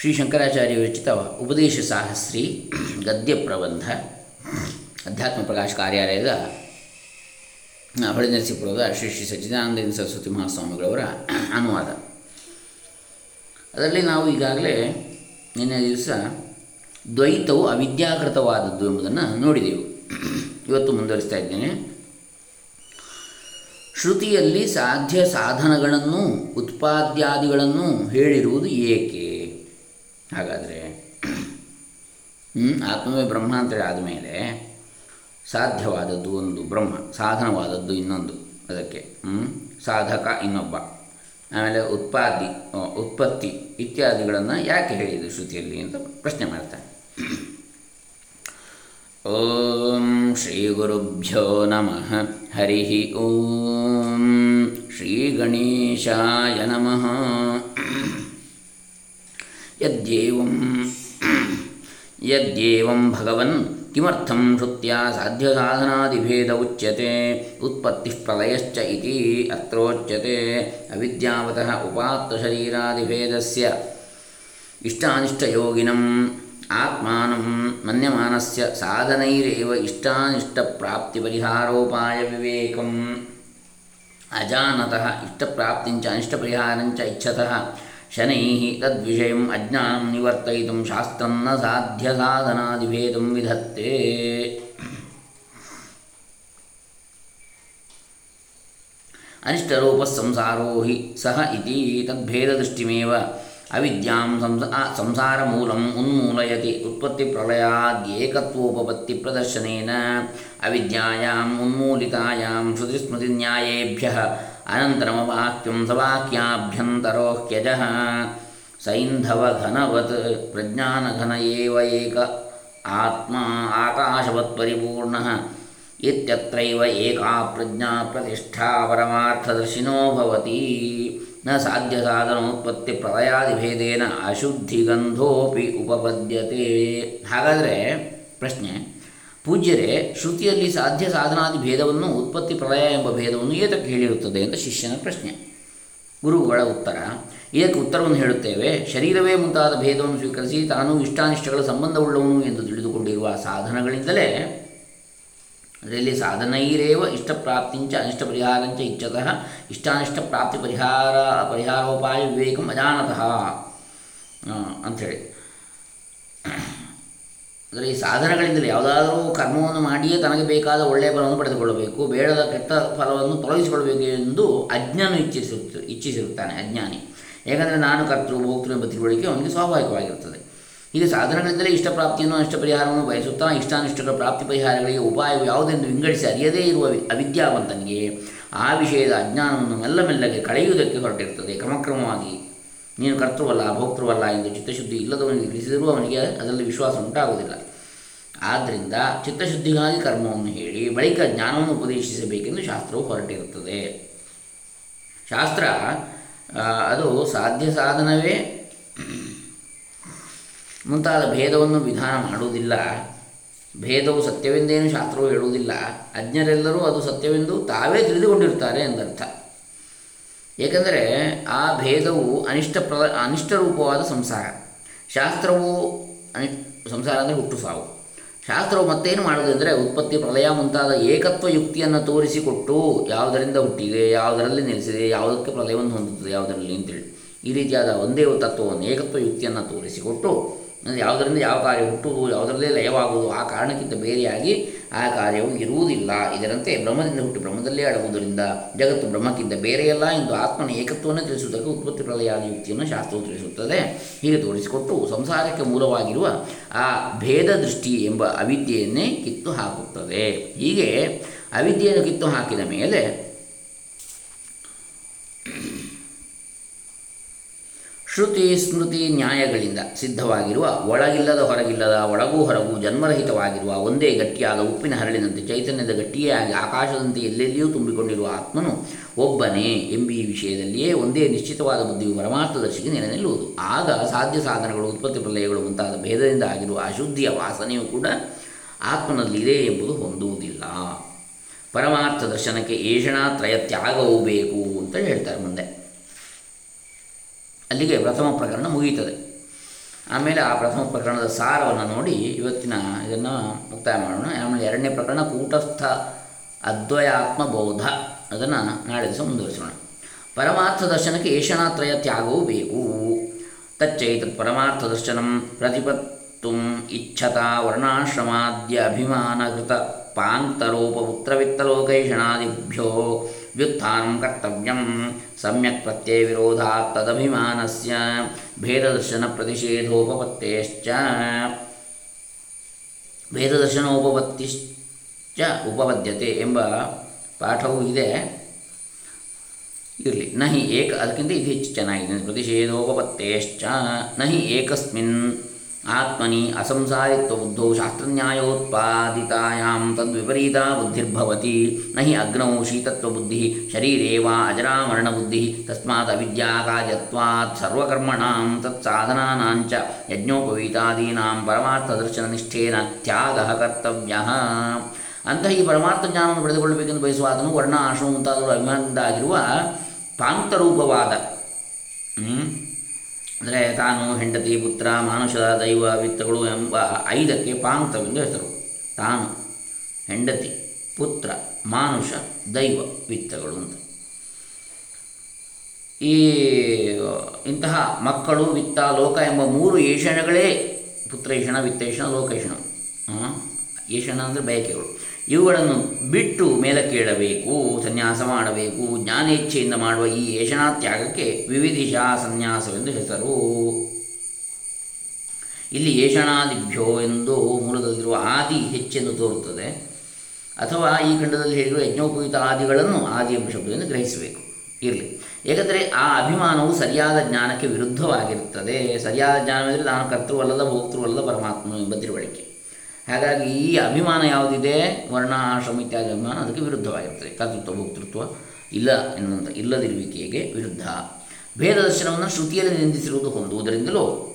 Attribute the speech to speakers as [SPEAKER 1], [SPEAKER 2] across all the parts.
[SPEAKER 1] ಶ್ರೀ ಶಂಕರಾಚಾರ್ಯ ವಿರಚಿತ ಉಪದೇಶ ಸಾಹಸ್ರಿ ಗದ್ಯ ಪ್ರಬಂಧ, ಅಧ್ಯಾತ್ಮ ಪ್ರಕಾಶ ಕಾರ್ಯಾಲಯದ ಹೊಳೆನರಸೀಪುರದ ಶ್ರೀ ಶ್ರೀ ಸಚ್ಚಿದಾನಂದ ಸರಸ್ವತಿ ಮಹಾಸ್ವಾಮಿಗಳವರ, ಅನುವಾದ. ಅದರಲ್ಲಿ ನಾವು ಈಗಾಗಲೇ ನಿನ್ನೆ ದಿವಸ ದ್ವೈತವು ಅವಿದ್ಯಾಕೃತವಾದದ್ದು ಎಂಬುದನ್ನು ನೋಡಿದೆವು. ಇವತ್ತು ಮುಂದುವರಿಸ್ತಾ ಇದ್ದೇನೆ. ಶ್ರುತಿಯಲ್ಲಿ ಸಾಧ್ಯ ಸಾಧನಗಳನ್ನು, ಉತ್ಪಾದ್ಯಾದಿಗಳನ್ನು ಹೇಳಿರುವುದು ಏಕೆ? ಹಾಗಾದರೆ ಆತ್ಮವೇ ಬ್ರಹ್ಮ ಅಂತೇಳಿ ಆದಮೇಲೆ ಸಾಧ್ಯವಾದದ್ದು ಒಂದು ಬ್ರಹ್ಮ, ಸಾಧನವಾದದ್ದು ಇನ್ನೊಂದು ಅದಕ್ಕೆ ಸಾಧಕ ಇನ್ನೊಬ್ಬ. ಆಮೇಲೆ ಉತ್ಪಾದಿ ಉತ್ಪತ್ತಿ ಇತ್ಯಾದಿಗಳನ್ನು ಯಾಕೆ ಹೇಳಿದ್ರು ಶ್ರುತಿಯಲ್ಲಿ ಅಂತ ಪ್ರಶ್ನೆ ಮಾಡ್ತಾನೆ. ಓಂ ಶ್ರೀ ಗುರುಭ್ಯೋ ನಮಃ ಹರಿ ಓಂ ಶ್ರೀ ಗಣೇಶಾಯ ನಮಃ. ಯದ್ಯೇವಂ ಯದ್ಯೇವಂ ಭಗವನ್ ಕಿಮರ್ಥಂ ಶ್ರುತ್ಯಾ ಸಾಧ್ಯಸಾಧನಾದಿಭೇದ ಉಚ್ಯತೆ ಉತ್ಪತ್ತಿ ಪ್ರಲಯಶ್ಚ ಇತಿ ಅತ್ರೋಚ್ಯತೆ ಅವಿದ್ಯಾವತಃ ಉಪಾತ್ತಶರೀರಾದಿಭೇದಸ್ಯ ಇಷ್ಟಾನಿಷ್ಟಯೋಗಿನಂ ಆತ್ಮಾನಂ ಮನ್ಯಮಾನಸ್ಯ ಸಾಧನೈರೇವ ಇಷ್ಟಾನಿಷ್ಟಪ್ರಾಪ್ತಿಪರಿಹಾರೋಪಾಯ ವಿವೇಕಂ ಅಜಾನತಃ ಇಷ್ಟಪ್ರಾಪ್ತಿಂಚ ಅನಿಷ್ಟಪರಿಹಾರಂಚ ಇಚ್ಛತಃ ಶನೈ ತದ್ವಿಷಯ ಅಜ್ಞಾನ ನಿವರ್ತಯಿತು ಶಾಸ್ತ್ರ ನ ಸಾಧ್ಯ ಸಾಧನಾದಿಭೇದ ವಿಧತ್ತೆ ಅನಿಷ್ಟರೂಪ ಸಂಸಾರೋ ಹಿ ಸಹ ಇತಿ ತದ್ಭೇದದೃಷ್ಟಿಮೇವ ಅವಿದ್ಯಾಂ ಸಂಸ ಸಂಸಾರ ಮೂಲಂ ಉನ್ಮೂಲಯತಿ ಉತ್ಪತ್ತಿ ಪ್ರಳಯಾದ್ಯೇಕತ್ವೋಪಪತ್ತಿ ಪ್ರದರ್ಶನೇನ ಅವಿದ್ಯಾಯಾಂ ಉನ್ಮೂಲಿತಾಯಾಂ ಶ್ರುತಿಸ್ಮೃತಿನ್ಯಾಯೇಭ್ಯಃ ಅನಂತರಮವಾಕ್ಯಂ ಸವಾಕ್ಯಾಭ್ಯಂತರೋಹ್ಯಜಃ ಸೈಂಧವಘನವತ್ ಪ್ರಜ್ಞಾನಘನ ಏವ ಏಕ ಆತ್ಮ ಆಕಾಶವತ್ ಪರಿಪೂರ್ಣಃ ಇತ್ಯತ್ರೈವ ಏಕಾ ಪ್ರಜ್ಞಾ ಪ್ರತಿಷ್ಠಾ ಪರಮಾರ್ಥದರ್ಶಿನೋ ಭವತಿ ನ ಸಾಧ್ಯ ಸಾಧನೋತ್ಪತ್ತಿ ಪ್ರಳಯಾದಿಭೇದೇನ ಅಶುದ್ಧಿಗಂಧೋಪಿ ಉಪಪದ್ಯತೆ ಹಾಗಾದರೆ ಪ್ರಶ್ನೆ ಪೂಜ್ಯರೇ, ಶ್ರುತಿಯಲ್ಲಿ ಸಾಧ್ಯ ಸಾಧನಾದಿ ಭೇದವನ್ನು ಉತ್ಪತ್ತಿ ಪ್ರಳಯ ಎಂಬ ಭೇದವನ್ನು ಏತಕ್ಕೆ ಹೇಳಿರುತ್ತದೆ ಎಂದು ಶಿಷ್ಯನ ಪ್ರಶ್ನೆ. ಗುರುಗಳ ಉತ್ತರ. ಇದಕ್ಕೆ ಉತ್ತರವನ್ನು ಹೇಳುತ್ತೇವೆ. ಶರೀರವೇ ಮುಂತಾದ ಭೇದವನ್ನು ಸ್ವೀಕರಿಸಿ ತಾನು ಇಷ್ಟಾನಿಷ್ಟಗಳ ಸಂಬಂಧವುಳ್ಳವನು ಎಂದು ತಿಳಿದುಕೊಂಡಿರುವ ಸಾಧನಗಳಿಂದಲೇ, ಅದರಲ್ಲಿ ಸಾಧನೈರೇವ ಇಷ್ಟಪ್ರಾಪ್ತಿಂಚ ಅನಿಷ್ಟ ಪರಿಹಾರಂಚ ಇಚ್ಛತಃ ಇಷ್ಟಾನಿಷ್ಟ ಪ್ರಾಪ್ತಿ ಪರಿಹಾರ ಪರಿಹಾರೋಪಾಯ ವಿವೇಕಂ ಅಜಾನತಃ ಅಂಥೇಳಿ. ಅಂದರೆ ಈ ಸಾಧನಗಳಿಂದಲೇ ಯಾವುದಾದರೂ ಕರ್ಮವನ್ನು ಮಾಡಿಯೇ ತನಗೆ ಬೇಕಾದ ಒಳ್ಳೆಯ ಫಲವನ್ನು ಪಡೆದುಕೊಳ್ಳಬೇಕು, ಬೇಡದ ಕೆಟ್ಟ ಫಲವನ್ನು ತೊಲಗಿಸಿಕೊಳ್ಳಬೇಕು ಎಂದು ಅಜ್ಞಾನು ಇಚ್ಛಿಸಿರುತ್ತ, ಇಚ್ಛಿಸಿರುತ್ತಾನೆ, ಅಜ್ಞಾನಿ. ಏಕೆಂದರೆ ನಾನು ಕರ್ತೃ ಭೋಕ್ತೃ ಎಂಬ ತಿಳುವಳಿಕೆ ಅವನಿಗೆ ಸ್ವಾಭಾವಿಕವಾಗಿರುತ್ತದೆ. ಈಗ ಸಾಧನಗಳಿಂದಲೇ ಇಷ್ಟ ಪ್ರಾಪ್ತಿಯನ್ನು ಅಷ್ಟ ಪರಿಹಾರವನ್ನು ಬಯಸುತ್ತಾ ಇಷ್ಟಾನಿಷ್ಟಗಳ ಪ್ರಾಪ್ತಿ ಪರಿಹಾರಗಳಿಗೆ ಉಪಾಯವು ಯಾವುದೆಂದು ವಿಂಗಡಿಸಿ ಅರಿಯದೇ ಇರುವ ಅವಿದ್ಯಾವಂತನಿಗೆ ಆ ವಿಷಯದ ಅಜ್ಞಾನವನ್ನು ಮೆಲ್ಲ ಮೆಲ್ಲಗೆ ಕಳೆಯುವುದಕ್ಕೆ ಹೊರಟಿರುತ್ತದೆ. ಕ್ರಮಕ್ರಮವಾಗಿ ನೀನು ಕರ್ತೃವಲ್ಲ, ಭೋಕ್ತೃವಲ್ಲ ಎಂದು ಚಿತ್ತಶುದ್ಧಿ ಇಲ್ಲದವನಿಗೆ ತಿಳಿಸಿದರೂ ಅವನಿಗೆ ಅದರಲ್ಲಿ ವಿಶ್ವಾಸ ಉಂಟಾಗುವುದಿಲ್ಲ. ಆದ್ದರಿಂದ ಚಿತ್ತಶುದ್ಧಿಗಾಗಿ ಕರ್ಮವನ್ನು ಹೇಳಿ ಬಳಿಕ ಜ್ಞಾನವನ್ನು ಉಪದೇಶಿಸಬೇಕೆಂದು ಶಾಸ್ತ್ರವು ಹೊರಟಿರುತ್ತದೆ. ಶಾಸ್ತ್ರ ಅದು ಸಾಧ್ಯ ಸಾಧನವೇ. ಮುಂತಾದ ಭೇದವನ್ನು ವಿಧಾನ ಮಾಡುವುದಿಲ್ಲ. ಭೇದವು ಸತ್ಯವೆಂದೇನು ಶಾಸ್ತ್ರವು ಹೇಳುವುದಿಲ್ಲ. ಅಜ್ಞರೆಲ್ಲರೂ ಅದು ಸತ್ಯವೆಂದು ತಾವೇ ತಿಳಿದುಕೊಂಡಿರುತ್ತಾರೆ ಎಂದರ್ಥ. ಏಕೆಂದರೆ ಆ ಭೇದವು ಅನಿಷ್ಟ ಪ್ರದ ಅನಿಷ್ಟ ರೂಪವಾದ ಸಂಸಾರ. ಶಾಸ್ತ್ರವು ಅನಿ, ಸಂಸಾರ ಅಂದರೆ ಹುಟ್ಟು ಸಾವು. ಶಾಸ್ತ್ರವು ಮತ್ತೇನು ಮಾಡುವುದೆಂದರೆ ಉತ್ಪತ್ತಿ ಪ್ರಲಯ ಮುಂತಾದ ಏಕತ್ವ ಯುಕ್ತಿಯನ್ನು ತೋರಿಸಿಕೊಟ್ಟು ಯಾವುದರಿಂದ ಹುಟ್ಟಿದೆ, ಯಾವುದರಲ್ಲಿ ನೆಲೆಸಿದೆ, ಯಾವುದಕ್ಕೆ ಪ್ರಲಯವನ್ನು ಹೊಂದುತ್ತದೆ, ಯಾವುದರಲ್ಲಿ ಅಂತೇಳಿ. ಈ ರೀತಿಯಾದ ಒಂದೇ ತತ್ವವನ್ನು ಏಕತ್ವ ಯುಕ್ತಿಯನ್ನು ತೋರಿಸಿಕೊಟ್ಟು ಅಂದರೆ ಯಾವುದರಿಂದ ಯಾವ ಕಾರ್ಯ ಹುಟ್ಟುವುದು, ಯಾವುದರಲ್ಲೇ ಲಯವಾಗುವುದು, ಆ ಕಾರಣಕ್ಕಿಂತ ಬೇರೆಯಾಗಿ ಆ ಕಾರ್ಯವು ಇರುವುದಿಲ್ಲ. ಇದರಂತೆ ಬ್ರಹ್ಮದಿಂದ ಹುಟ್ಟಿ ಬ್ರಹ್ಮದಲ್ಲೇ ಅಡಗುವುದರಿಂದ ಜಗತ್ತು ಬ್ರಹ್ಮಕ್ಕಿಂತ ಬೇರೆಯಲ್ಲ ಎಂದು ಆತ್ಮನ ಏಕತ್ವವನ್ನು ತಿಳಿಸುವುದಕ್ಕೆ ಉತ್ಪತ್ತಿ ಪ್ರಲಯಾದ ಯುಕ್ತಿಯನ್ನು ಶಾಸ್ತ್ರವು ತಿಳಿಸುತ್ತದೆ. ಹೀಗೆ ತೋರಿಸಿಕೊಟ್ಟು ಸಂಸಾರಕ್ಕೆ ಮೂಲವಾಗಿರುವ ಆ ಭೇದ ದೃಷ್ಟಿ ಎಂಬ ಅವಿದ್ಯೆಯನ್ನೇ ಕಿತ್ತು ಹಾಕುತ್ತದೆ ಹೀಗೆ ಅವಿದ್ಯೆಯನ್ನು ಕಿತ್ತು ಹಾಕಿದ ಮೇಲೆ ಶ್ರುತಿ ಸ್ಮೃತಿ ನ್ಯಾಯಗಳಿಂದ ಸಿದ್ಧವಾಗಿರುವ, ಒಳಗಿಲ್ಲದ ಹೊರಗಿಲ್ಲದ, ಒಳಗೂ ಹೊರಗೂ ಜನ್ಮರಹಿತವಾಗಿರುವ ಒಂದೇ ಗಟ್ಟಿಯಾದ ಉಪ್ಪಿನ ಹರಳಿನಂತೆ ಚೈತನ್ಯದ ಗಟ್ಟಿಯೇ ಆಗಿ ಆಕಾಶದಂತೆ ಎಲ್ಲೆಲ್ಲಿಯೂ ತುಂಬಿಕೊಂಡಿರುವ ಆತ್ಮನು ಒಬ್ಬನೇ ಎಂಬಿ ವಿಷಯದಲ್ಲಿಯೇ ಒಂದೇ ನಿಶ್ಚಿತವಾದ ಬುದ್ಧಿಯು ಪರಮಾರ್ಥದರ್ಶಿಗೆ ನೆಲೆ ನಿಲ್ಲುವುದು ಆಗ ಸಾಧ್ಯ ಸಾಧನಗಳು, ಉತ್ಪತ್ತಿ ಪ್ರಲಯಗಳು ಮುಂತಾದ ಭೇದದಿಂದ ಆಗಿರುವ ಅಶುದ್ಧಿಯ ವಾಸನೆಯು ಕೂಡ ಆತ್ಮನಲ್ಲಿದೆ ಎಂಬುದು ಹೊಂದುವುದಿಲ್ಲ. ಪರಮಾರ್ಥ ದರ್ಶನಕ್ಕೆ ಏಷಣಾತ್ರಯ ತ್ಯಾಗವೂ ಬೇಕು ಅಂತ ಹೇಳ್ತಾರೆ ಮುಂದೆ. ಅಲ್ಲಿಗೆ ಪ್ರಥಮ ಪ್ರಕರಣ ಮುಗಿಯುತ್ತದೆ. ಆಮೇಲೆ ಆ ಪ್ರಥಮ ಪ್ರಕರಣದ ಸಾರವನ್ನು ನೋಡಿ ಇವತ್ತಿನ ಇದನ್ನು ಮುಕ್ತಾಯ ಮಾಡೋಣ. ಆಮೇಲೆ ಎರಡನೇ ಪ್ರಕರಣ ಕೂಟಸ್ಥ ಅದ್ವಯಾತ್ಮ ಬೌದ್ಧ ಅದನ್ನು ನಾಳೆ ದಿವಸ ಮುಂದುವರಿಸೋಣ. ಪರಮಾರ್ಥ ದರ್ಶನಕ್ಕೆ ಏಷಣಾತ್ರಯ ತ್ಯಾಗವೂ ಬೇಕು. ತಚ್ಚೈತತ್ ಪರಮಾರ್ಥ ದರ್ಶನಂ ಪ್ರತಿಪತ್ತು ಇಚ್ಛತ ವರ್ಣಾಶ್ರಮಾದ್ಯ ಅಭಿಮಾನಕೃತ ಪಾಂಕ್ತರೋಪಪುತ್ರವಿತ್ತಲೋಕೈಷಣಾದಿಭ್ಯೋ ವ್ಯುತ್ಥಾನ ಕರ್ತವ್ಯಂ ಸಮ್ಯಕ್ ಪ್ರತ್ಯಯ ವಿರೋಧಾತ್ ತದಭಿಮಾನಸ್ಯ ಭೇದದರ್ಶನ ಪ್ರತಿಷೇಧೋಪಪತ್ತೇಶ್ಚ ಭೇದದರ್ಶನೋಪಪತ್ತಿಶ್ಚ ಉಪಪದ್ಯತೆ ಎಂಬ ಪಾಠವೂ ಇದೆ ಇರಲಿ ನಹಿ ಏಕ ಅದಕ್ಕಿಂತ ಇದು ಹೆಚ್ಚು ಚೆನ್ನಾಗಿದೆ ಪ್ರತಿಷೇಧೋಪಪತ್ತೇಶ್ಚ ನಹಿ ಏಕಸ್ಮಿನ್ ಆತ್ಮನಿ ಅಸಂಸಾರಿತ್ವ ಬುದ್ಧೌ ಶಾಸ್ತ್ರನ್ಯಾಯೋತ್ಪಾದಿತಾಯಾಂ ತದ್ವಿಪರೀತ ಬುದ್ಧಿರ್ಭವತಿ ನ ಹಿ ಅಗ್ನೌ ಶೀತತ್ವಬುದ್ಧಿ ಶರೀರೇ ವಾ ಅಜರಾಮರಣಬುದ್ಧಿ ತಸ್ಮಾತ್ ಅವಿದ್ಯಾಕಾರ್ಯತ್ವಾತ್ ಸರ್ವಕರ್ಮಣಾಂ ತತ್ಸಾಧನಾನಾಂಚ ಯಜ್ಞೋಪವೀತಾದೀನಾಂ ಪರಮಾರ್ಥದರ್ಶನನಿಷ್ಠೇನ ತ್ಯಾಗ ಕರ್ತವ್ಯ ಅಂತಹ ಈ ಪರಮಾರ್ಥ ಜ್ಞಾನವನ್ನು ಪಡೆದುಕೊಳ್ಳಬೇಕೆಂದು ಬಯಸುವ ಆತನು ವರ್ಣ ಆಶ್ರಮ ಮುಂತಾದವರು ಅಭಿಮಾನದಿಂದ ಆಗಿರುವ ಪಾಂಕ್ತರೂಪವಾದ ಅಂದರೆ ತಾನು ಹೆಂಡತಿ, ಪುತ್ರ, ಮಾನುಷ, ದೈವ, ವಿತ್ತಗಳು ಎಂಬ ಐದಕ್ಕೆ ಪಾಂಕ್ತವೆಂದು ಹೆಸರು ತಾನು ಹೆಂಡತಿ, ಪುತ್ರ, ಮಾನುಷ, ದೈವ, ವಿತ್ತಗಳು ಅಂತ. ಈ, ಇಂತಹ ಮಕ್ಕಳು, ವಿತ್ತ, ಲೋಕ ಎಂಬ ಮೂರು ಏಷಣಗಳೇ ಪುತ್ರೇಷಣ ವಿತ್ತೇಷಣ ಲೋಕೇಷಣ ಏಷಣ ಅಂದರೆ ಬಯಕೆಗಳು. ಇವುಗಳನ್ನು ಬಿಟ್ಟು ಮೇಲಕ್ಕೇಳಬೇಕು, ಸನ್ಯಾಸ ಮಾಡಬೇಕು, ಜ್ಞಾನೇಚ್ಛೆಯಿಂದ ಮಾಡುವ ಈ ತ್ಯಾಗಕ್ಕೆ ವಿವಿಧಿಶಾ ಸನ್ಯಾಸವೆಂದು ಹೆಸರು. ಇಲ್ಲಿ ಏಷಣಾದಿಭ್ಯೋ ಎಂದು ಮೂಲದಲ್ಲಿರುವ ಆದಿ ಹೆಚ್ಚೆಂದು ತೋರುತ್ತದೆ. ಅಥವಾ ಈ ಖಂಡದಲ್ಲಿ ಹೇಳಿರುವ ಯಜ್ಞೋಪಯುತ ಆದಿಗಳನ್ನು ಆದಿ ಎಂಬ ಶಬ್ದದಿಂದ ಗ್ರಹಿಸಬೇಕು. ಇರಲಿ. ಏಕೆಂದರೆ ಆ ಅಭಿಮಾನವು ಸರಿಯಾದ ಜ್ಞಾನಕ್ಕೆ ವಿರುದ್ಧವಾಗಿರುತ್ತದೆ. ಸರಿಯಾದ ಜ್ಞಾನವೆಂದರೆ ನಾನು ಕರ್ತೃವಲ್ಲದ, ಭೋಕ್ತೃವಲ್ಲದ ಪರಮಾತ್ಮ ಎಂಬ ತಿಳುವಳಿಕೆ. ಹಾಗಾಗಿ ಈ ಅಭಿಮಾನ ಯಾವುದಿದೆ? ವರ್ಣ ಆಶ್ರಮ ಇತ್ಯಾದಿ ಅಭಿಮಾನ ಅದಕ್ಕೆ ವಿರುದ್ಧವಾಗಿರ್ತದೆ. ಕರ್ತೃತ್ವ ಭೋಕ್ತೃತ್ವ ಇಲ್ಲ ಎನ್ನುವಂಥ ಇಲ್ಲದಿರುವಿಕೆಗೆ ವಿರುದ್ಧ. ಭೇದ ದರ್ಶನವನ್ನು ಶ್ರುತಿಯಲ್ಲಿ ನಿಂದಿಸಿರುವುದು ಹೊಂದುವುದರಿಂದಲೂ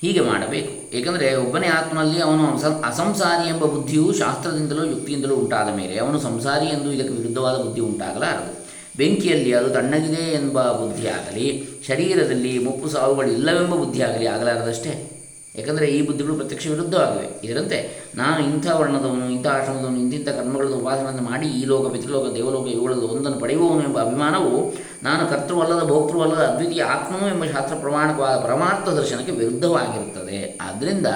[SPEAKER 1] ಹೀಗೆ ಮಾಡಬೇಕು. ಏಕೆಂದರೆ ಒಬ್ಬನೇ ಆತ್ಮನಲ್ಲಿ ಅವನು ಅಸಂಸಾರಿ ಎಂಬ ಬುದ್ಧಿಯು ಶಾಸ್ತ್ರದಿಂದಲೂ ಯುಕ್ತಿಯಿಂದಲೂ ಉಂಟಾದ ಮೇಲೆ ಅವನು ಸಂಸಾರಿ ಎಂದು ಇದಕ್ಕೆ ವಿರುದ್ಧವಾದ ಬುದ್ಧಿ ಉಂಟಾಗಲಾರದು. ಬೆಂಕಿಯಲ್ಲಿ ಅದು ತಣ್ಣಗಿದೆ ಎಂಬ ಬುದ್ಧಿಯಾಗಲಿ, ಶರೀರದಲ್ಲಿ ಮುಪ್ಪು ಸಾವುಗಳಿಲ್ಲವೆಂಬ ಬುದ್ಧಿಯಾಗಲಿ ಆಗಲಾರದಷ್ಟೇ. ಯಾಕಂದರೆ ಈ ಬುದ್ಧಿಗಳು ಪ್ರತ್ಯಕ್ಷ ವಿರುದ್ಧವಾಗಿವೆ ಇದರಂತೆ ನಾನು ಇಂಥ ವರ್ಣದವನು, ಇಂಥ ಆಶ್ರಮದವನು, ಇಂತಿಂಥ ಕರ್ಮಗಳನ್ನು ಉಪಾಸನೆಯನ್ನು ಮಾಡಿ ಈ ಲೋಕ, ಪಿತೃಲೋಕ, ದೇವಲೋಕ, ಇವುಗಳಲ್ಲಿ ಒಂದನ್ನು ಪಡೆಯುವವನು ಎಂಬ ಅಭಿಮಾನವು ನಾನು ಕರ್ತೃವಲ್ಲದ, ಭೋಕ್ತೃವಲ್ಲದ, ಅದ್ವಿತೀಯ ಆತ್ಮನು ಎಂಬ ಶಾಸ್ತ್ರ ಪ್ರಮಾಣಕವಾದ ಪರಮಾರ್ಥ ದರ್ಶನಕ್ಕೆ ವಿರುದ್ಧವಾಗಿರುತ್ತದೆ. ಆದ್ದರಿಂದ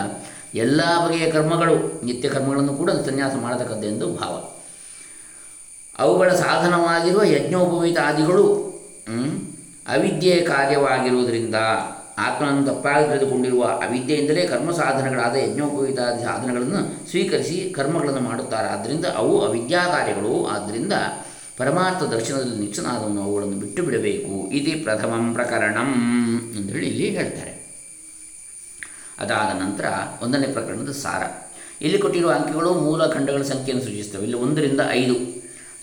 [SPEAKER 1] ಎಲ್ಲ ಬಗೆಯ ಕರ್ಮಗಳು, ನಿತ್ಯ ಕರ್ಮಗಳನ್ನು ಕೂಡ ಸನ್ಯಾಸ ಮಾಡತಕ್ಕದ್ದೆಂದು ಭಾವ. ಅವುಗಳ ಸಾಧನವಾಗಿರುವ ಯಜ್ಞೋಪವೀತ ಆದಿಗಳು ಅವಿದ್ಯೆಯ ಕಾರ್ಯವಾಗಿರುವುದರಿಂದ ಆತ್ಮನನ್ನು ತಪ್ಪಾಗಿ ತಿಳಿದುಕೊಂಡಿರುವ ಅವಿದ್ಯೆಯಿಂದಲೇ ಕರ್ಮ ಸಾಧನಗಳಾದ ಯಜ್ಞೋಪವೀತಾದಿ ಸಾಧನಗಳನ್ನು ಸ್ವೀಕರಿಸಿ ಕರ್ಮಗಳನ್ನು ಮಾಡುತ್ತಾರೆ. ಆದ್ದರಿಂದ ಅವು ಅವಿದ್ಯಾ ಕಾರ್ಯಗಳು ಆದ್ದರಿಂದ ಪರಮಾರ್ಥ ದರ್ಶನದಲ್ಲಿ ನಿಕ್ಷನಾದವನು ಅವುಗಳನ್ನು ಬಿಟ್ಟು ಬಿಡಬೇಕು ಇದು ಪ್ರಥಮಂ ಪ್ರಕರಣಂ ಹೇಳಿ ಇಲ್ಲಿ ಹೇಳ್ತಾರೆ. ಅದಾದ ನಂತರ ಒಂದನೇ ಪ್ರಕರಣದ ಸಾರ. ಇಲ್ಲಿ ಕೊಟ್ಟಿರುವ ಅಂಕಿಗಳು ಮೂಲ ಖಂಡಗಳ ಸಂಖ್ಯೆಯನ್ನು ಸೂಚಿಸ್ತವೆ ಇಲ್ಲಿ ಒಂದರಿಂದ ಐದು.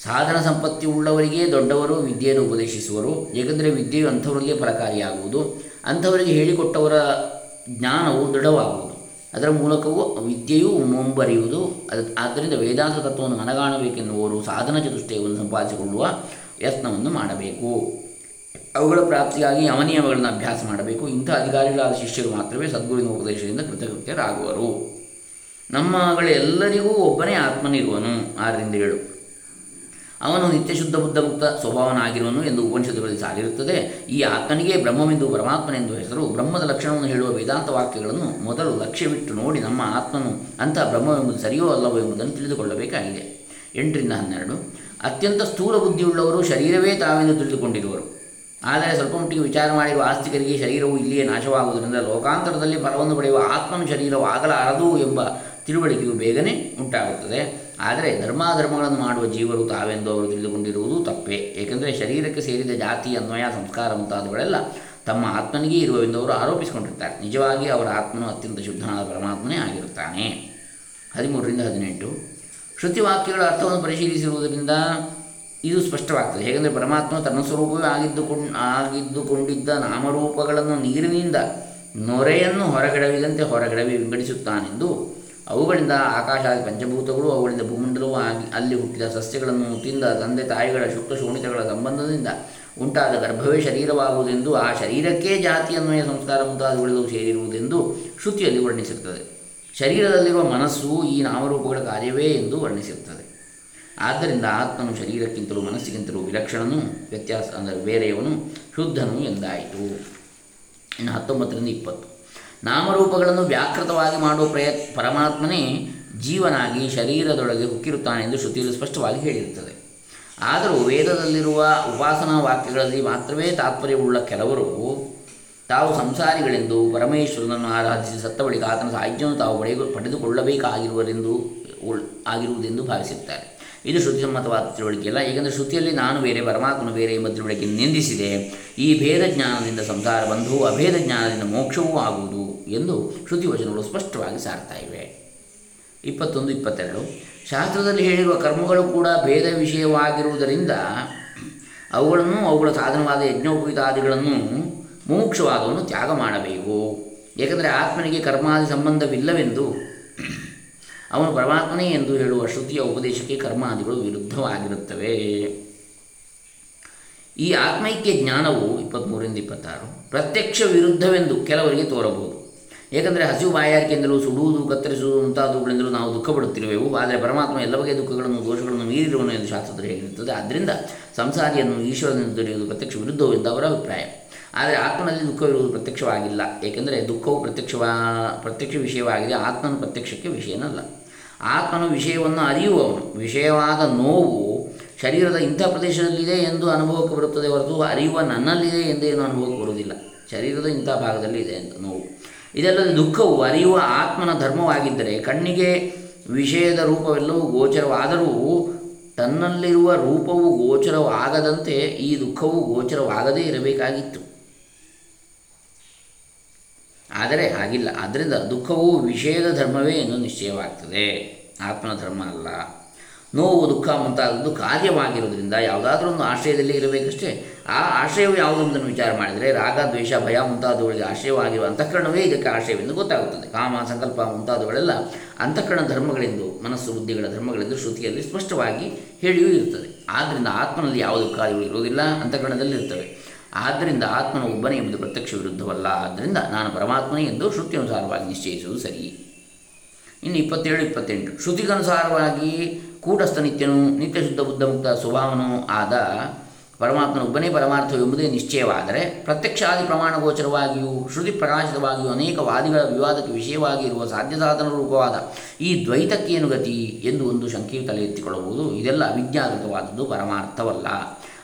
[SPEAKER 1] ಸಾಧನ ಸಂಪತ್ತಿ ಉಳ್ಳವರಿಗೆ ದೊಡ್ಡವರು ವಿದ್ಯೆಯನ್ನು ಉಪದೇಶಿಸುವರು. ಏಕೆಂದರೆ ವಿದ್ಯೆಯು ಅಂಥವರಿಗೆ ಫಲಕಾರಿಯಾಗುವುದು. ಅಂಥವರಿಗೆ ಹೇಳಿಕೊಟ್ಟವರ ಜ್ಞಾನವು ದೃಢವಾಗುವುದು. ಅದರ ಮೂಲಕವೂ ವಿದ್ಯೆಯು ಮುಂಬರಿಯುವುದು. ಅದು, ಆದ್ದರಿಂದ ವೇದಾಂತ ತತ್ವವನ್ನು ಮನಗಾಣಬೇಕೆನ್ನುವರು ಸಾಧನ ಚತುಷ್ಟಯವನ್ನು ಸಂಪಾದಿಸಿಕೊಳ್ಳುವ ಯತ್ನವನ್ನು ಮಾಡಬೇಕು. ಅವುಗಳ ಪ್ರಾಪ್ತಿಗಾಗಿ ಅವನಿಯಮಗಳನ್ನು ಅಭ್ಯಾಸ ಮಾಡಬೇಕು. ಇಂಥ ಅಧಿಕಾರಿಗಳಾದ ಶಿಷ್ಯರು ಮಾತ್ರವೇ ಸದ್ಗುರುವಿನ ಉಪದೇಶದಿಂದ ಕೃತಕೃತ್ಯರಾಗುವರು. ನಮ್ಮಗಳೆಲ್ಲರಿಗೂ ಒಬ್ಬನೇ ಆತ್ಮನಿರುವನು. ಆರರಿಂದ ಏಳು. ಅವನು ನಿತ್ಯ ಶುದ್ಧ ಬುದ್ಧ ಮುಕ್ತ ಸ್ವಭಾವನಾಗಿರುವನು ಎಂದು ಉಪನಿಷತ್ತುಗಳಲ್ಲಿ ಸಾರಿರುತ್ತದೆ. ಈ ಆತ್ಮನಿಗೆ ಬ್ರಹ್ಮವೆಂದು ಪರಮಾತ್ಮನೆಂದು ಹೆಸರು, ಬ್ರಹ್ಮದ ಲಕ್ಷಣವನ್ನು ಹೇಳುವ ವೇದಾಂತ ವಾಕ್ಯಗಳನ್ನು ಮೊದಲು ಲಕ್ಷ್ಯವಿಟ್ಟು ನೋಡಿ ನಮ್ಮ ಆತ್ಮನು ಅಂತಹ ಬ್ರಹ್ಮವೆಂಬುದು ಸರಿಯೋ ಅಲ್ಲವೋ ಎಂಬುದನ್ನು ತಿಳಿದುಕೊಳ್ಳಬೇಕಾಗಿದೆ. ಎಂಟರಿಂದ ಹನ್ನೆರಡು, ಅತ್ಯಂತ ಸ್ಥೂಲ ಬುದ್ಧಿಯುಳ್ಳವರು ಶರೀರವೇ ತಾವೆಂದು ತಿಳಿದುಕೊಂಡಿರುವರು. ಆದರೆ ಸ್ವಲ್ಪ ಮಟ್ಟಿಗೆ ವಿಚಾರ ಮಾಡಿರುವ ಆಸ್ತಿಕರಿಗೆ ಶರೀರವು ಇಲ್ಲಿಯೇ ನಾಶವಾಗುವುದರಿಂದ ಲೋಕಾಂತರದಲ್ಲಿ ಫಲವನ್ನು ಪಡೆಯುವ ಆತ್ಮನ ಶರೀರವಾಗಲಾರದು ಎಂಬ ತಿಳುವಳಿಕೆಯು ಬೇಗನೆ ಉಂಟಾಗುತ್ತದೆ. ಆದರೆ ಧರ್ಮಾಧರ್ಮಗಳನ್ನು ಮಾಡುವ ಜೀವರು ತಾವೆಂದು ಅವರು ತಿಳಿದುಕೊಂಡಿರುವುದು ತಪ್ಪೇ. ಏಕೆಂದರೆ ಶರೀರಕ್ಕೆ ಸೇರಿದ ಜಾತಿ, ಅನ್ವಯ, ಸಂಸ್ಕಾರ ಮುಂತಾದವುಗಳೆಲ್ಲ ತಮ್ಮ ಆತ್ಮನಿಗೆ ಇರುವವೆಂದು ಅವರು ಆರೋಪಿಸಿಕೊಂಡಿರ್ತಾರೆ. ನಿಜವಾಗಿ ಅವರ ಆತ್ಮನು ಅತ್ಯಂತ ಶುದ್ಧನಾದ ಪರಮಾತ್ಮನೇ ಆಗಿರುತ್ತಾನೆ. ಹದಿಮೂರರಿಂದ ಹದಿನೆಂಟು. ಶ್ರುತಿವಾಕ್ಯಗಳ ಅರ್ಥವನ್ನು ಪರಿಶೀಲಿಸಿರುವುದರಿಂದ ಇದು ಸ್ಪಷ್ಟವಾಗ್ತದೆ. ಹೇಗೆಂದರೆ ಪರಮಾತ್ಮ ತನ್ನ ಸ್ವರೂಪವೇ ಆಗಿದ್ದುಕೊಂಡು, ಆಗಿದ್ದುಕೊಂಡಿದ್ದ ನಾಮರೂಪಗಳನ್ನು ನೀರಿನಿಂದ ನೊರೆಯನ್ನು ಹೊರಗಡವಿದಂತೆ ಹೊರಗಡವಿ ವಿಂಗಡಿಸುತ್ತಾನೆಂದು ಅವುಗಳಿಂದ ಆಕಾಶ ಪಂಚಭೂತಗಳು, ಅವುಗಳಿಂದ ಭೂಮಂಡಲವೂ ಆಗಿ ಅಲ್ಲಿ ಹುಟ್ಟಿದ ಸಸ್ಯಗಳನ್ನು ತಿಂದ ತಂದೆ ತಾಯಿಗಳ ಶುಕ್ಲ ಶೋಣಿತಗಳ ಸಂಬಂಧದಿಂದ ಉಂಟಾದ ಗರ್ಭವೇ ಶರೀರವಾಗುವುದೆಂದು ಆ ಶರೀರಕ್ಕೇ ಜಾತಿ ಅನ್ವಯ ಸಂಸ್ಕಾರ ಮುಂತಾದವುಗಳೆಲ್ಲವೂ ಸೇರಿರುವುದೆಂದು ಶ್ರುತಿಯಲ್ಲಿ ವರ್ಣಿಸಿರುತ್ತದೆ. ಶರೀರದಲ್ಲಿರುವ ಮನಸ್ಸು ಈ ನಾಮರೂಪಗಳ ಕಾರ್ಯವೇ ಎಂದು ವರ್ಣಿಸಿರುತ್ತದೆ. ಆದ್ದರಿಂದ ಆತ್ಮನು ಶರೀರಕ್ಕಿಂತಲೂ ಮನಸ್ಸಿಗಿಂತಲೂ ವಿಲಕ್ಷಣನು, ವ್ಯತ್ಯಾಸ ಅಂದರೆ ಬೇರೆಯವನು ಶುದ್ಧನು ಎಂದಾಯಿತು. ಇನ್ನು ಹತ್ತೊಂಬತ್ತರಿಂದ ಇಪ್ಪತ್ತು. ನಾಮರೂಪಗಳನ್ನು ವ್ಯಾಕೃತವಾಗಿ ಮಾಡುವ ಪ್ರಯತ್ ಪರಮಾತ್ಮನೇ ಜೀವನಾಗಿ ಶರೀರದೊಳಗೆ ಹುಕ್ಕಿರುತ್ತಾನೆ ಎಂದು ಶ್ರುತಿಯಲ್ಲಿ ಸ್ಪಷ್ಟವಾಗಿ ಹೇಳಿರುತ್ತದೆ. ಆದರೂ ವೇದದಲ್ಲಿರುವ ಉಪಾಸನಾ ವಾಕ್ಯಗಳಲ್ಲಿ ಮಾತ್ರವೇ ತಾತ್ಪರ್ಯವುಳ್ಳ ಕೆಲವರು ತಾವು ಸಂಸಾರಿಗಳೆಂದು ಪರಮೇಶ್ವರನನ್ನು ಆರಾಧಿಸಿ ಸತ್ತ ಬಳಿಕ ಆತನ ಸಾಹಿತ್ಯವನ್ನು ತಾವು ಪಡೆದು ಪಡೆದುಕೊಳ್ಳಬೇಕಾಗಿರುವರೆಂದು ಆಗಿರುವುದೆಂದು ಭಾವಿಸುತ್ತಾರೆ. ಇದು ಶ್ರುತಿಸಮ್ಮತವಾದ ತಿಳುವಳಿಕೆಯಲ್ಲ ಏಕೆಂದರೆ ಶ್ರುತಿಯಲ್ಲಿ ನಾನು ಬೇರೆ, ಪರಮಾತ್ಮನು ಬೇರೆ ಎಂಬ ತಿಳುವಳಿಕೆ ನಿಂದಿಸಿದೆ. ಈ ಭೇದ ಜ್ಞಾನದಿಂದ ಸಂಸಾರ ಬಂಧುವು ಅಭೇದ ಜ್ಞಾನದಿಂದ ಮೋಕ್ಷವೂ ಆಗುವುದು ಎಂದು ಶ್ರುತಿ ವಚನಗಳು ಸ್ಪಷ್ಟವಾಗಿ ಸಾರ್ತಾ ಇವೆ. ಇಪ್ಪತ್ತೊಂದು, ಇಪ್ಪತ್ತೆರಡು. ಶಾಸ್ತ್ರದಲ್ಲಿ ಹೇಳಿರುವ ಕರ್ಮಗಳು ಕೂಡ ಭೇದ ವಿಷಯವಾಗಿರುವುದರಿಂದ ಅವುಗಳನ್ನು ಅವುಗಳ ಸಾಧನವಾದ ಯಜ್ಞೋಪವಿತಾದಿಗಳನ್ನು ಮೋಕ್ಷವಾದವನ್ನು ತ್ಯಾಗ ಮಾಡಬೇಕು. ಏಕೆಂದರೆ ಆತ್ಮನಿಗೆ ಕರ್ಮಾದಿ ಸಂಬಂಧವಿಲ್ಲವೆಂದು ಅವನು ಪರಮಾತ್ಮನೇ ಎಂದು ಹೇಳುವ ಶ್ರುತಿಯ ಉಪದೇಶಕ್ಕೆ ಕರ್ಮಾದಿಗಳು ವಿರುದ್ಧವಾಗಿರುತ್ತವೆ. ಈ ಆತ್ಮೈಕ್ಯ ಜ್ಞಾನವು ಇಪ್ಪತ್ತ್ಮೂರಿಂದ ಇಪ್ಪತ್ತಾರು ಪ್ರತ್ಯಕ್ಷ ವಿರುದ್ಧವೆಂದು ಕೆಲವರಿಗೆ ತೋರಬಹುದು. ಏಕೆಂದರೆ ಹಸಿವು ಬಾಯಾರಿಕೆಯಿಂದಲೂ ಸುಡುವುದು, ಕತ್ತರಿಸುವುದು ಮುಂತಾದವುಗಳಿಂದಲೂ ನಾವು ದುಃಖ ಪಡುತ್ತಿರುವೆವು. ಆದರೆ ಪರಮಾತ್ಮ ಎಲ್ಲ ಬಗೆಯ ದುಃಖಗಳನ್ನು, ದೋಷಗಳನ್ನು ಮೀರಿರುವನು ಎಂದು ಶಾಸ್ತ್ರದಲ್ಲಿ ಹೇಳಿರುತ್ತದೆ. ಆದ್ದರಿಂದ ಸಂಸಾರಿಯನ್ನು ಈಶ್ವರನಿಂದ ದೊರೆಯುವುದು ಪ್ರತ್ಯಕ್ಷ ವಿರುದ್ಧವು ಎಂದು ಅವರ ಅಭಿಪ್ರಾಯ. ಆದರೆ ಆತ್ಮನಲ್ಲಿ ದುಃಖವಿರುವುದು ಪ್ರತ್ಯಕ್ಷವಾಗಿಲ್ಲ. ಏಕೆಂದರೆ ದುಃಖವು ಪ್ರತ್ಯಕ್ಷವಾ, ಪ್ರತ್ಯಕ್ಷ ವಿಷಯವಾಗಿದೆ. ಆತ್ಮನ ಪ್ರತ್ಯಕ್ಷಕ್ಕೆ ವಿಷಯನಲ್ಲ. ಆತ್ಮನ ವಿಷಯವನ್ನು ಅರಿಯುವವನು. ವಿಷಯವಾದ ನೋವು ಶರೀರದ ಇಂಥ ಪ್ರದೇಶದಲ್ಲಿದೆ ಎಂದು ಅನುಭವಕ್ಕೆ ಬರುತ್ತದೆ ಹೊರತು ಅರಿಯುವ ನನ್ನಲ್ಲಿದೆ ಎಂದೇನು ಅನುಭವಕ್ಕೆ ಬರುವುದಿಲ್ಲ. ಶರೀರದ ಇಂಥ ಭಾಗದಲ್ಲಿ ಇದೆ ಅಂತ ನೋವು. ಇದಲ್ಲದೆ ದುಃಖವು ಅರಿಯುವ ಆತ್ಮನ ಧರ್ಮವಾಗಿದ್ದರೆ ಕಣ್ಣಿಗೆ ವಿಷಯದ ರೂಪವೆಲ್ಲವೂ ಗೋಚರವಾದರೂ ತನ್ನಲ್ಲಿರುವ ರೂಪವು ಗೋಚರವಾಗದಂತೆ ಈ ದುಃಖವು ಗೋಚರವಾಗದೇ ಇರಬೇಕಾಗಿತ್ತು. ಆದರೆ ಹಾಗಿಲ್ಲ. ಆದ್ದರಿಂದ ದುಃಖವು ವಿಷಯದ ಧರ್ಮವೇ ಎಂದು ನಿಶ್ಚಯವಾಗ್ತದೆ. ಆತ್ಮನ ಧರ್ಮ ಅಲ್ಲ. ನೋವು, ದುಃಖ ಮುಂತಾದದ್ದು ಕಾರ್ಯವಾಗಿರುವುದರಿಂದ ಯಾವುದಾದ್ರೂ ಒಂದು ಆಶ್ರಯದಲ್ಲಿ ಇರಬೇಕಷ್ಟೇ. ಆ ಆಶ್ರಯವು ಯಾವುದೊಂದನ್ನು ವಿಚಾರ ಮಾಡಿದರೆ ರಾಗ, ದ್ವೇಷ, ಭಯ ಮುಂತಾದವುಗಳಿಗೆ ಆಶ್ರಯವಾಗಿರುವ ಅಂತಃಕರಣವೇ ಇದಕ್ಕೆ ಆಶ್ರಯವೆಂದು ಗೊತ್ತಾಗುತ್ತದೆ. ಕಾಮ, ಸಂಕಲ್ಪ ಮುಂತಾದವುಗಳೆಲ್ಲ ಅಂತಃಕರಣ ಧರ್ಮಗಳೆಂದು ಮನಸ್ಸು, ಬುದ್ಧಿಗಳ ಧರ್ಮಗಳೆಂದು ಶ್ರುತಿಯಲ್ಲಿ ಸ್ಪಷ್ಟವಾಗಿ ಹೇಳಿಯೂ ಇರುತ್ತದೆ. ಆದ್ದರಿಂದ ಆತ್ಮನಲ್ಲಿ ಯಾವುದೇ ಕಾರ್ಯಗಳು ಇರುವುದಿಲ್ಲ, ಅಂತಃಕರಣದಲ್ಲಿ ಇರ್ತವೆ ಆದ್ದರಿಂದ ಆತ್ಮನ ಒಬ್ಬನೇ ಎಂಬುದು ಪ್ರತ್ಯಕ್ಷ ವಿರುದ್ಧವಲ್ಲ. ಆದ್ದರಿಂದ ನಾನು ಪರಮಾತ್ಮನೇ ಎಂದು ಶ್ರುತಿಯನುಸಾರವಾಗಿ ನಿಶ್ಚಯಿಸುವುದು ಸರಿ. ಇನ್ನು ಇಪ್ಪತ್ತೇಳು, ಇಪ್ಪತ್ತೆಂಟು. ಶ್ರುತಿಗನುಸಾರವಾಗಿ ಕೂಟಸ್ಥ ನಿತ್ಯನು ನಿತ್ಯ ಶುದ್ಧ ಬುದ್ಧ ಮುಕ್ತ ಸ್ವಭಾವನೂ ಆದ ಪರಮಾತ್ಮನೊಬ್ಬನೇ ಪರಮಾರ್ಥವೆಂಬುದೇ ನಿಶ್ಚಯವಾದರೆ ಪ್ರತ್ಯಕ್ಷಾದಿ ಪ್ರಮಾಣ ಗೋಚರವಾಗಿಯೂ ಶ್ರುತಿ ಪ್ರಕಾಶಿತವಾಗಿಯೂ ಅನೇಕ ವಾದಿಗಳ ವಿವಾದಕ್ಕೆ ವಿಷಯವಾಗಿ ಇರುವ ಸಾಧ್ಯ ಸಾಧನ ರೂಪವಾದ ಈ ದ್ವೈತಕ್ಕೇನು ಗತಿ ಎಂದು ಒಂದು ಶಂಕೆಯು ತಲೆ ಎತ್ತಿಕೊಳ್ಳಬಹುದು ಇದೆಲ್ಲ ಅವಿಜ್ಞಾಕೃತವಾದದ್ದು ಪರಮಾರ್ಥವಲ್ಲ.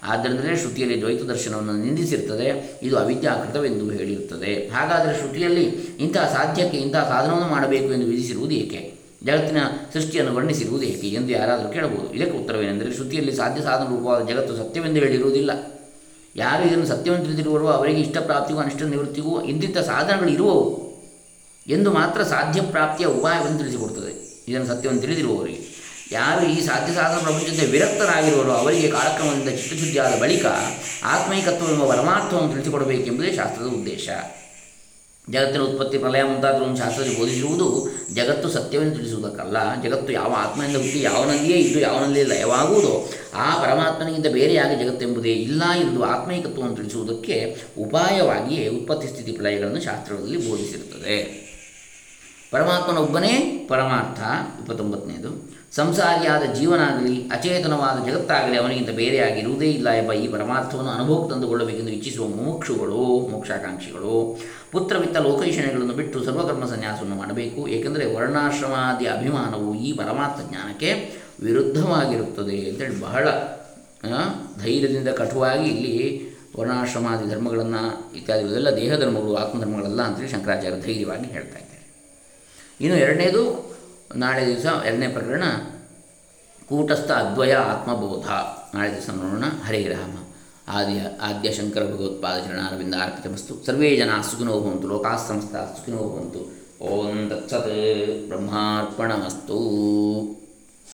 [SPEAKER 1] ಆದ್ದರಿಂದಲೇ ಶ್ರುತಿಯಲ್ಲಿ ದ್ವೈತ ದರ್ಶನವನ್ನು ನಿಂದಿಸಿರುತ್ತದೆ, ಇದು ಅವಿದ್ಯಾಕೃತವೆಂದು ಹೇಳಿರುತ್ತದೆ. ಹಾಗಾದರೆ ಶ್ರುತಿಯಲ್ಲಿ ಇಂತಹ ಸಾಧ್ಯಕ್ಕೆ ಇಂತಹ ಸಾಧನವನ್ನು ಮಾಡಬೇಕು ಎಂದು ವಿಧಿಸಿರುವುದು ಏಕೆ? ಜಗತ್ತಿನ ಸೃಷ್ಟಿಯನ್ನು ವರ್ಣಿಸಿರುವುದು ಹೇಗೆ ಎಂದು ಯಾರಾದರೂ ಕೇಳಬಹುದು. ಇದಕ್ಕೆ ಉತ್ತರವೇನೆಂದರೆ ಶ್ರುತಿಯಲ್ಲಿ ಸಾಧ್ಯ ಸಾಧನ ರೂಪವಾದ ಜಗತ್ತು ಸತ್ಯವೆಂದು ಹೇಳಿರುವುದಿಲ್ಲ. ಯಾರು ಇದನ್ನು ಸತ್ಯವನ್ನು ತಿಳಿದಿರುವವರು ಅವರಿಗೆ ಇಷ್ಟ ಪ್ರಾಪ್ತಿಗೂ ಅನಿಷ್ಟ ನಿವೃತ್ತಿಗೂ ಇಂತಿಂಥ ಸಾಧನಗಳು ಇರುವವು ಎಂದು ಮಾತ್ರ ಸಾಧ್ಯ ಪ್ರಾಪ್ತಿಯ ಉಪಾಯವನ್ನು ತಿಳಿಸಿಕೊಡುತ್ತದೆ. ಇದನ್ನು ಸತ್ಯವನ್ನು ತಿಳಿದಿರುವವರಿಗೆ ಯಾರು ಈ ಸಾಧ್ಯ ಸಾಧನ ಪ್ರಪಂಚದ ವಿರಕ್ತರಾಗಿರುವರೋ ಅವರಿಗೆ ಕಾರ್ಯಕ್ರಮದಿಂದ ಚಿತ್ತಶುದ್ಧಿಯಾದ ಬಳಿಕ ಆತ್ಮೈಕತ್ವವೆಂಬ ಪರಮಾರ್ಥವನ್ನು ತಿಳಿಸಿಕೊಡಬೇಕೆಂಬುದೇ ಶಾಸ್ತ್ರದ ಉದ್ದೇಶ. ಜಗತ್ತಿನ ಉತ್ಪತ್ತಿ ಪ್ರಲಯ ಮುಂತಾದವನ್ನು ಶಾಸ್ತ್ರದಲ್ಲಿ ಬೋಧಿಸುವುದು ಜಗತ್ತು ಸತ್ಯವೆಂದು ತಿಳಿಸುವುದಕ್ಕಲ್ಲ. ಜಗತ್ತು ಯಾವ ಆತ್ಮನಿಂದ ಹುಟ್ಟಿ ಯಾವನಲ್ಲಿಯೇ ಇದ್ದು ಯಾವನಲ್ಲಿಯೇ ಲಯವಾಗುವುದೋ ಆ ಪರಮಾತ್ಮನಿಗಿಂತ ಬೇರೆಯಾಗಿ ಜಗತ್ತೆಂಬುದೇ ಇಲ್ಲ ಎಂದು ಆತ್ಮೈಕತ್ವವನ್ನು ತಿಳಿಸುವುದಕ್ಕೆ ಉಪಾಯವಾಗಿಯೇ ಉತ್ಪತ್ತಿ ಸ್ಥಿತಿ ಪ್ರಲಯಗಳನ್ನು ಶಾಸ್ತ್ರಗಳಲ್ಲಿ ಬೋಧಿಸಿರುತ್ತದೆ. ಪರಮಾತ್ಮನೊಬ್ಬನೇ ಪರಮಾರ್ಥ. ಇಪ್ಪತ್ತೊಂಬತ್ತನೇದು. ಸಂಸಾರಿಯಾದ ಜೀವನಾಗಲಿ, ಅಚೇತನವಾದ ಜಗತ್ತಾಗಲಿ ಅವನಿಗಿಂತ ಬೇರೆಯಾಗಿರುವುದೇ ಇಲ್ಲ ಎಂಬ ಈ ಪರಮಾರ್ಥವನ್ನು ಅನುಭವಕ್ಕೆ ತಂದುಕೊಳ್ಳಬೇಕೆಂದು ಇಚ್ಛಿಸುವ ಮುಮುಕ್ಷುಗಳು ಮೋಕ್ಷಾಕಾಂಕ್ಷಿಗಳು. ಪುತ್ರವಿತ್ತ ಲೋಕೈಷಣೆಗಳನ್ನು ಬಿಟ್ಟು ಸರ್ವಕರ್ಮ ಸನ್ಯಾಸವನ್ನು ಮಾಡಬೇಕು, ಏಕೆಂದರೆ ವರ್ಣಾಶ್ರಮಾದಿ ಅಭಿಮಾನವು ಈ ಪರಮಾರ್ಥ ಜ್ಞಾನಕ್ಕೆ ವಿರುದ್ಧವಾಗಿರುತ್ತದೆ ಅಂತೇಳಿ ಬಹಳ ಧೈರ್ಯದಿಂದ ಕಠುವಾಗಿ ಇಲ್ಲಿ ವರ್ಣಾಶ್ರಮಾದಿ ಧರ್ಮಗಳನ್ನು ಇತ್ಯಾದಿಗಳೆಲ್ಲ ದೇಹ ಧರ್ಮಗಳು ಆತ್ಮಧರ್ಮಗಳಲ್ಲ ಅಂತೇಳಿ ಶಂಕರಾಚಾರ್ಯ ಧೈರ್ಯವಾಗಿ ಹೇಳ್ತಾ ಇದ್ದಾರೆ. ಇನ್ನು ಎರಡನೇದು ನಾಳೆ ದಿವಸ ಎರಡನೇ ಪ್ರಕರಣ, ಕೂಟಸ್ಥ ಅದ್ವಯ ಆತ್ಮಬೋಧ. ನಾಳೆ ದಿವಸ ನೋಡೋಣ. ಹರೇ ರಾಮ. ಆದ್ಯ ಆದ್ಯ ಶಂಕರ ಭಗವತ್ಪಾದ ಚರಣಾರವಿಂದ ಅರ್ಪಿತಮಸ್ತು ಸರ್ವೇ ಜನ ಸುಖಿನೋ ಭವಂತು. ಲೋಕಾಃ ಸಂಸ್ಥಾ ಸುಖಿನೋ ಭವಂತು. ಓಂ ತತ್ಸತ್. ಬ್ರಹ್ಮಾರ್ಪಣಮಸ್ತು.